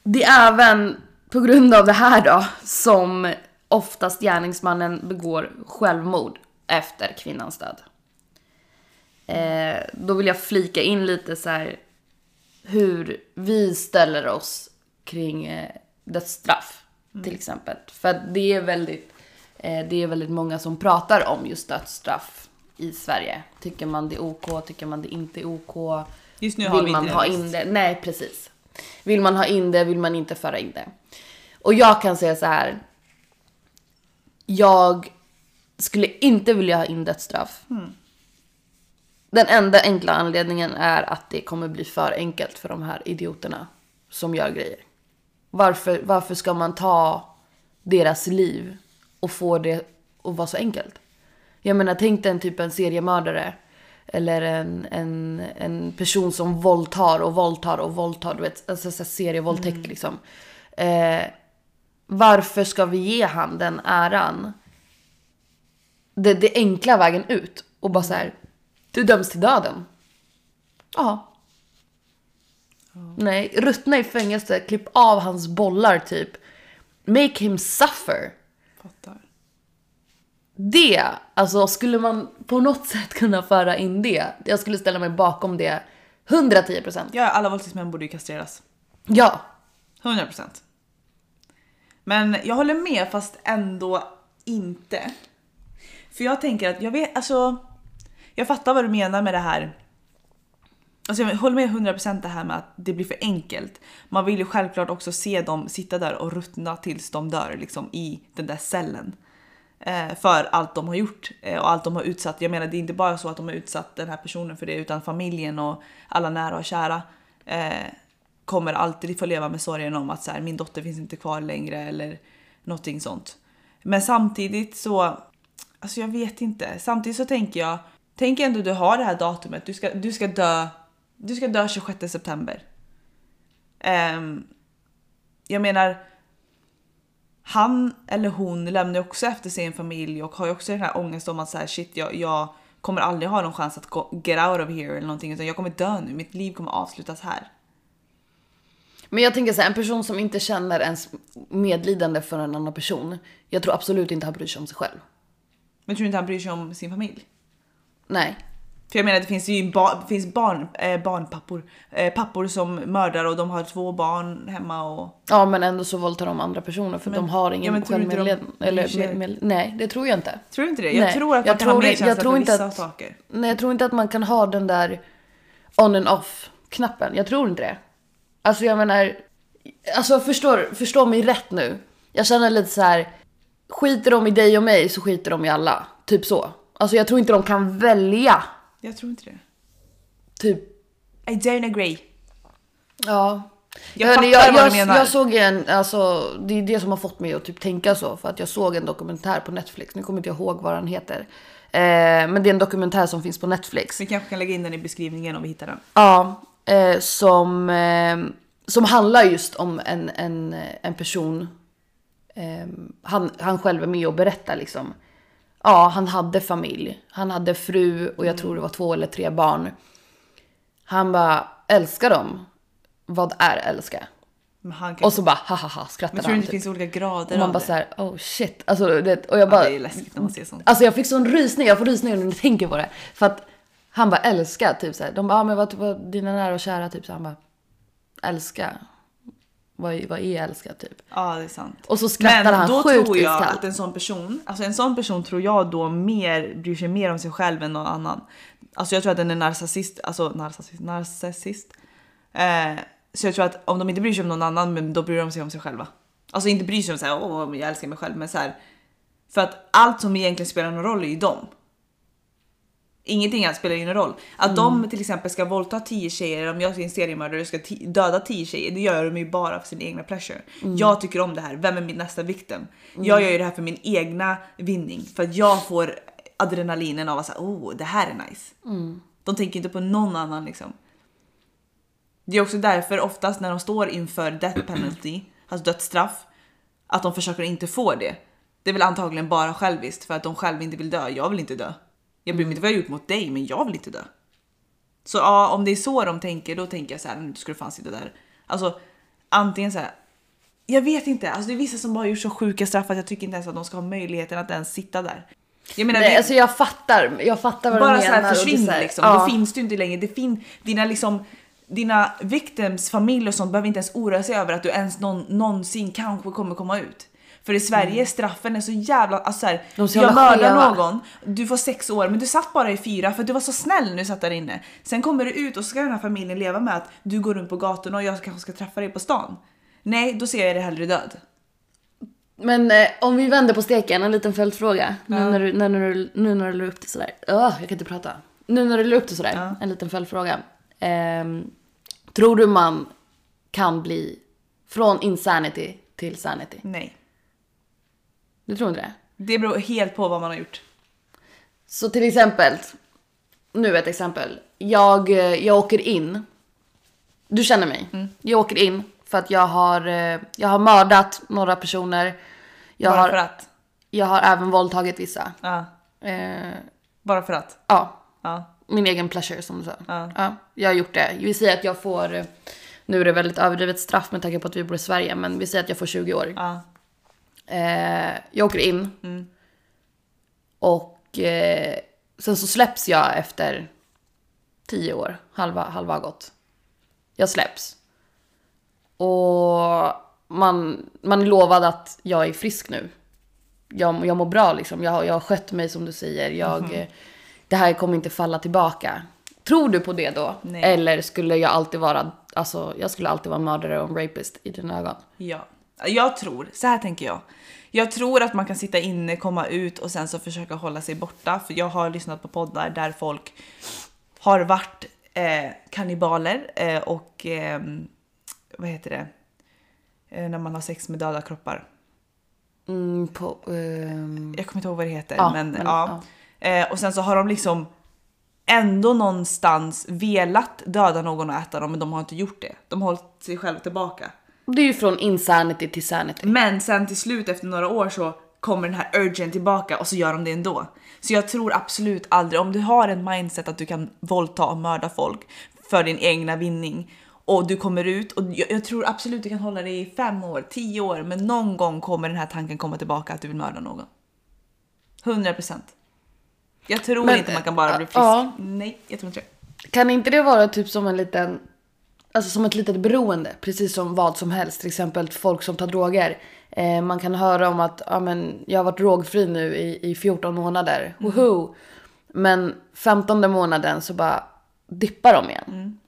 det är även på grund av det här då som oftast gärningsmannen begår självmord efter kvinnans död. Eh, då vill jag flika in lite så här hur vi ställer oss kring eh, dödsstraff till exempel. För det är väldigt eh, det är väldigt många som pratar om just dödsstraff i Sverige. Tycker man det är OK? Tycker man det inte är OK? Just nu har vill vi man inte ha in det? Nej, precis. Vill man ha in det? Vill man inte föra in det? Och jag kan säga så här. Jag skulle inte vilja ha in dödsstraff. Den enda enkla anledningen är att det kommer bli för enkelt för de här idioterna som gör grejer. Varför, varför ska man ta deras liv och få det att vara så enkelt? Jag menar, tänk dig en typ en seriemördare. Eller en, en, en person som våldtar och våldtar och våldtar. Du vet, alltså så serievåldtäkt liksom. Eh, varför ska vi ge han den äran? Det, det enkla vägen ut. Och bara så här, du döms till döden. Ja. Nej, ruttna i fängelse, klipp av hans bollar typ. Make him suffer. Fattar. Det, alltså skulle man på något sätt kunna föra in det. Jag skulle ställa mig bakom det 110%. Ja, alla våldtäktsmän borde ju kastreras. Ja. 100%. Men jag håller med fast ändå inte. För jag tänker att jag vet, alltså. Jag fattar vad du menar med det här. Alltså jag håller med 100% det här med att det blir för enkelt. Man vill ju självklart också se dem sitta där och ruttna tills de dör liksom i den där cellen. Eh, för allt de har gjort eh, och allt de har utsatt. Jag menar det är inte bara så att de har utsatt den här personen för det utan familjen och alla nära och kära eh, kommer alltid få leva med sorgen om att så här, min dotter finns inte kvar längre eller någonting sånt. Men samtidigt så, alltså jag vet inte. Samtidigt så tänker jag, tänk ändå du har det här datumet, du ska, du ska dö, du ska dö 26 september. Ehm, jag menar, han eller hon lämnar ju också efter sig en familj och har ju också den här ångesten om att så här, shit jag, jag kommer aldrig ha någon chans att gå, get out of here eller någonting utan jag kommer dö nu, mitt liv kommer avslutas här. Men jag tänker så här, en person som inte känner ens medlidande för en annan person. Jag tror absolut inte han bryr sig om sig själv. Men tror du inte han bryr sig om sin familj? Nej. För jag menar det finns ju ba, finns barn, eh, barnpappor, eh, pappor som mördar och de har två barn hemma och... Ja men ändå så våldtar de andra personer för Men- de har ja, ingen men tror du inte de självmedled... bryr Eller sig? med, med, nej det tror jag inte. Tror du inte det? Jag Nej, tror att man jag kan ha tror det- medkänsla jag tror för inte vissa att- saker. Nej jag tror inte att man kan ha den där on and off knappen. Jag tror inte det. Alltså jag menar, alltså förstår, förstå mig rätt nu. Jag känner lite så här. skiter de i dig och mig så skiter de i alla. Typ så. Alltså jag tror inte de kan välja. Jag tror inte det. Typ, I don't agree. ja. Jag fattar jag, vad du menar. Jag såg en, alltså det är det som har fått mig att typ tänka så. För att jag såg en dokumentär på Netflix, nu kommer inte jag ihåg vad den heter. Eh, men det är en dokumentär som finns på Netflix. Vi kanske kan lägga in den i beskrivningen om vi hittar den. Ja, eh, som, eh, som handlar just om en, en, en person. Eh, han, han själv är med och berättar liksom. Ja, han hade familj. Han hade fru och jag tror det var två eller tre barn. Han bara, älskar dem? Vad är älska? Kan... Och så bara, ha ha ha, men skrattade tror du inte det Typ. finns olika grader Och man bara det? så här, oh shit. Alltså, det, och jag Ja, bara, det är läskigt när man ser sånt. Alltså jag fick sån rysning, jag får rysningar när jag tänker på det. För att han bara älska, typ såhär. De bara, ah, men vad, vad dina nära och kära, typ så han bara älska. Vad, vad är älska typ? Ja, det är sant. Och så skrattar Men han då sjukt tror jag iskallt. att en sån person, alltså en sån person tror jag då mer bryr sig mer om sig själv än någon annan. Alltså jag tror att den är narcissist, alltså narcissist, narcissist. Eh, så jag tror att om de inte bryr sig om någon annan, men då bryr de sig om sig själva. Alltså inte bryr sig om så här, åh jag älskar mig själv, men så här. För att allt som egentligen spelar någon roll är ju dem. Ingenting annat spelar någon roll. Att de till exempel ska våldta 10 tjejer, om jag är en seriemördare och ska döda 10 tjejer, det gör de ju bara för sin egna pleasure. Jag tycker om det här, vem är min nästa victim? Jag gör ju det här för min egna vinning, för att jag får adrenalinen av att säga, oh det här är nice. De tänker inte på någon annan liksom. Det är också därför oftast när de står inför death penalty, alltså dödsstraff, att de försöker inte få det. Det är väl antagligen bara själviskt för att de själva inte vill dö. Jag vill inte dö. Jag bryr mig inte vad jag gjort mot dig, men jag vill inte dö. Så ja, om det är så de tänker, då tänker jag så här, nu ska du fan sitta där. Alltså antingen så här. Jag vet inte, alltså det är vissa som bara har gjort så sjuka straff att jag tycker inte ens att de ska ha möjligheten att ens sitta där. Jag menar, Nej, vi- alltså jag fattar, jag fattar vad bara du så menar. det är försvinn så här- liksom. ja. Då finns du inte längre. Det fin dina liksom dina victims familj och sånt behöver inte ens oroa sig över att du ens någon, någonsin kanske kommer komma ut. För i Sverige straffen är så jävla, alltså så här, Mm. De är så jag mördar skeva. någon, du får sex år men du satt bara i fyra för att du var så snäll när du satt där inne. Sen kommer du ut och så ska den här familjen leva med att du går runt på gatorna och jag kanske ska träffa dig på stan. Nej, då ser jag dig hellre död. Men eh, om vi vänder på steken, en liten följdfråga. Nu, när du, när, när du, nu när du la upp det sådär. Öh, jag kan inte prata. Nu när du la upp det sådär, Ja. en liten följdfråga. Ehm, tror du man kan bli från insanity till sanity? Nej. Du tror inte det? Det beror helt på vad man har gjort. Så till exempel, nu ett exempel. Jag, eh, jag åker in. Du känner mig. Jag åker in för att jag har, eh, jag har mördat några personer. Jag bara har, för att. jag har även våldtagit vissa. Ja, Eh, bara för att. ja, Ja. min egen pleasure som du sa. Ja. Ja, jag har gjort det. Vi säger att jag får eh, Nu är det väldigt överdrivet straff med tanke på att vi bor i Sverige, men vi säger att jag får 20 år. Ja. Eh, jag åker in. Mm. Och eh, sen så släpps jag efter 10 år. Halva, halva har gått. Jag släpps. Och man, man är lovad att jag är frisk nu. Jag, jag mår bra liksom. Jag, jag har skött mig som du säger. Jag, eh, Det här kommer inte falla tillbaka. Tror du på det då? Nej. Eller skulle jag alltid vara, alltså jag skulle alltid vara mördare och en rapist i dina ögon? Ja. Jag tror, så här tänker jag. Jag tror att man kan sitta inne, komma ut och sen så försöka hålla sig borta. För jag har lyssnat på poddar där folk har varit eh, kannibaler eh, och eh, vad heter det? Eh, när man har sex med döda kroppar. Mm, på, ehm, Jag kommer inte ihåg vad det heter. Ja, men, men, ja. Eh, och sen så har de liksom ändå någonstans velat döda någon och äta dem men de har inte gjort det. De har hållit sig själva tillbaka. Det är ju från insanity till sanity. Men sen till slut efter några år så kommer den här urgen tillbaka och så gör de det ändå. Så jag tror absolut aldrig, om du har en mindset att du kan våldta och mörda folk för din egna vinning och du kommer ut och jag, jag tror absolut du kan hålla det i fem år, tio år, men någon gång kommer den här tanken komma tillbaka att du vill mörda någon. 100 procent. Jag tror Men, inte man kan bara bli frisk. ja. Nej, jag tror inte det. Kan inte det vara typ som en liten, alltså som ett litet beroende? Precis som vad som helst, till exempel folk som tar droger. Eh, man kan höra om att ja, men, jag har varit drogfri nu i, i 14 månader, woho! Men 15 månaden så bara dippar de igen.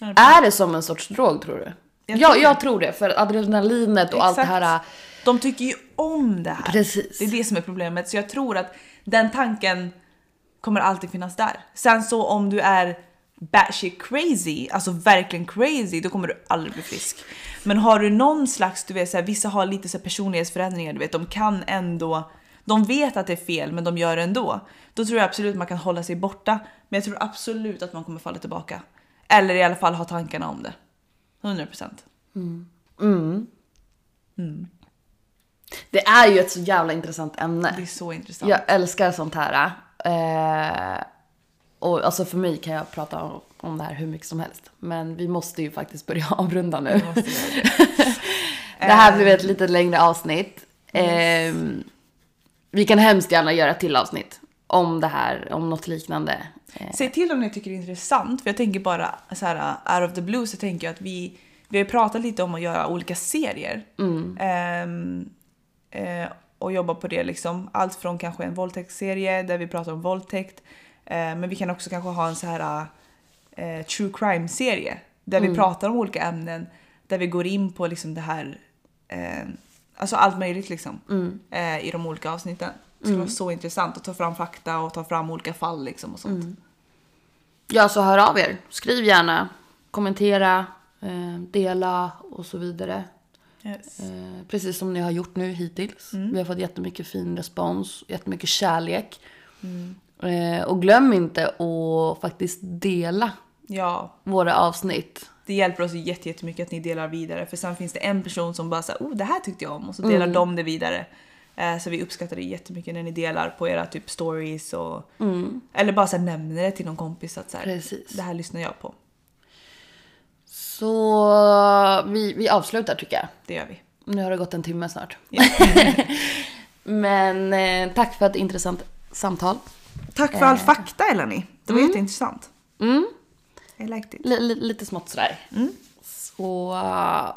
Är det som en sorts drog tror du? Jag ja, tror jag tror det. För adrenalinet och allt det Exakt. här. De tycker ju om det här. Precis. Det är det som är problemet. Så jag tror att den tanken kommer alltid finnas där. Sen så om du är batshit crazy, alltså verkligen crazy, då kommer du aldrig bli frisk. Men har du någon slags, du vet så här, vissa har lite så här personlighetsförändringar, du vet, de kan ändå, de vet att det är fel men de gör det ändå. Då tror jag absolut att man kan hålla sig borta, men jag tror absolut att man kommer falla tillbaka. Eller i alla fall ha tankarna om det. 100%. Det är ju ett så jävla intressant ämne. Det är så intressant. Jag älskar sånt här. Eh, och alltså för mig kan jag prata om, det här hur mycket som helst. Men vi måste ju faktiskt börja avrunda nu. Det. Det här blev ett lite längre avsnitt. Eh, vi kan hemskt gärna göra ett till avsnitt om det här, om något liknande. Eh, Säg till om ni tycker det är intressant, för jag tänker bara så här out of the blue så tänker jag att vi, vi har pratat lite om att göra olika serier. Ehm, eh, och jobba på det liksom. Allt från kanske en våldtäktsserie där vi pratar om våldtäkt. Eh, men vi kan också kanske ha en så här eh, true crime-serie där vi pratar om olika ämnen. Där vi går in på liksom det här, eh, alltså allt möjligt liksom. Eh, I de olika avsnitten. Det skulle vara så intressant att ta fram fakta och ta fram olika fall liksom och sånt. Ja, så hör av er. Skriv gärna, kommentera, eh, dela och så vidare. Yes. Eh, precis som ni har gjort nu hittills. Vi har fått jättemycket fin respons, jättemycket kärlek. Eh, och glöm inte att faktiskt dela Ja, våra avsnitt. det hjälper oss jätte- jättemycket att ni delar vidare för sen finns det en person som bara säger oh det här tyckte jag om och så delar de det vidare. Eh, Så vi uppskattar det jättemycket när ni delar på era typ stories och eller bara så här, nämner det till någon kompis att så här, Precis. det här lyssnar jag på. Så vi, vi avslutar tycker jag. Det gör vi. Nu har det gått en timme snart. Ja. Men eh, tack för ett intressant samtal. Tack för all fakta Eleni. Det var jätteintressant. Mm. I liked it. L- li- lite smått sådär. Så uh,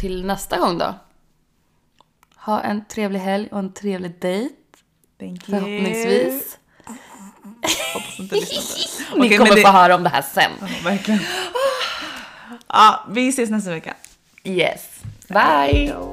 till nästa gång då. Ha en trevlig helg och en trevlig dejt. Thank you. Förhoppningsvis. Hoppas inte lyssnar. Ni Okej, kommer det- få höra om det här sen. Ja, verkligen. Ja, vi ses nästa vecka. Yes. Bye! Då.